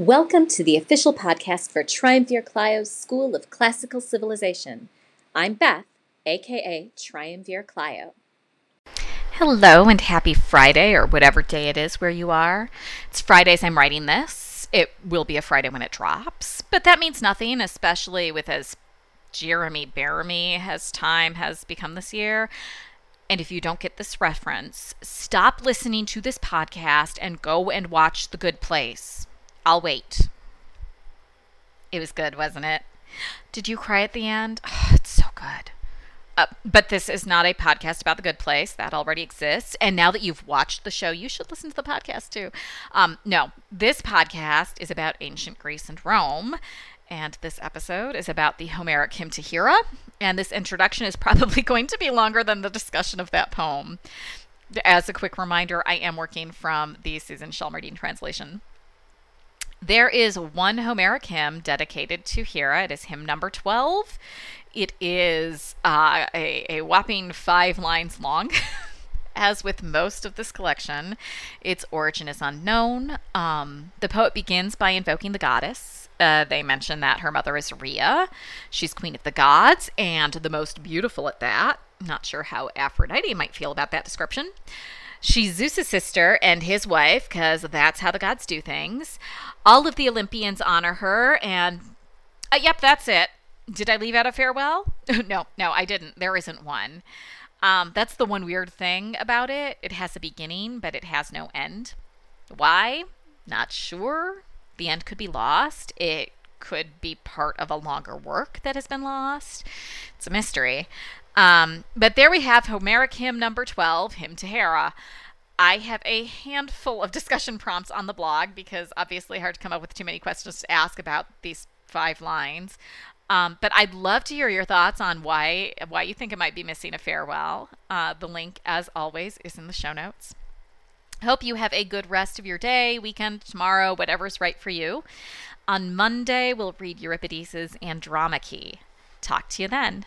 Welcome to the official podcast for Triumvir Clio's School of Classical Civilization. I'm Beth, aka Triumvir Clio. Hello and happy Friday or whatever day it is where you are. It's Fridays I'm writing this. It will be a Friday when it drops, but that means nothing, especially with as Jeremy Bearimy as time has become this year. And if you don't get this reference, stop listening to this podcast and go and watch The Good Place. I'll wait. It was good, wasn't it? Did you cry at the end? Oh, it's so good. Uh, but this is not a podcast about the good place that already exists. And now that you've watched the show, you should listen to the podcast too. Um, no, this podcast is about ancient Greece and Rome. And this episode is about the Homeric hymn to Hera. And this introduction is probably going to be longer than the discussion of that poem. As a quick reminder, I am working from the Susan Shelmerdine translation. There is one Homeric hymn dedicated to Hera. It is hymn number 12. It is uh, a, a whopping five lines long. As with most of this collection, its origin is unknown. Um, the poet begins by invoking the goddess. Uh, they mention that her mother is Rhea. She's queen of the gods and the most beautiful at that. Not sure how Aphrodite might feel about that description. She's Zeus's sister and his wife, because that's how the gods do things. All of the Olympians honor her, and uh, yep, that's it. Did I leave out a farewell? no, no, I didn't. There isn't one. Um, that's the one weird thing about it. It has a beginning, but it has no end. Why? Not sure. The end could be lost. It could be part of a longer work that has been lost. It's a mystery. Um, but there we have Homeric hymn number 12, Hymn to Hera. I have a handful of discussion prompts on the blog because obviously hard to come up with too many questions to ask about these five lines. Um, but I'd love to hear your thoughts on why why you think it might be missing a farewell. Uh, the link, as always, is in the show notes. Hope you have a good rest of your day, weekend, tomorrow, whatever's right for you. On Monday, we'll read Euripides' Andromache. Talk to you then.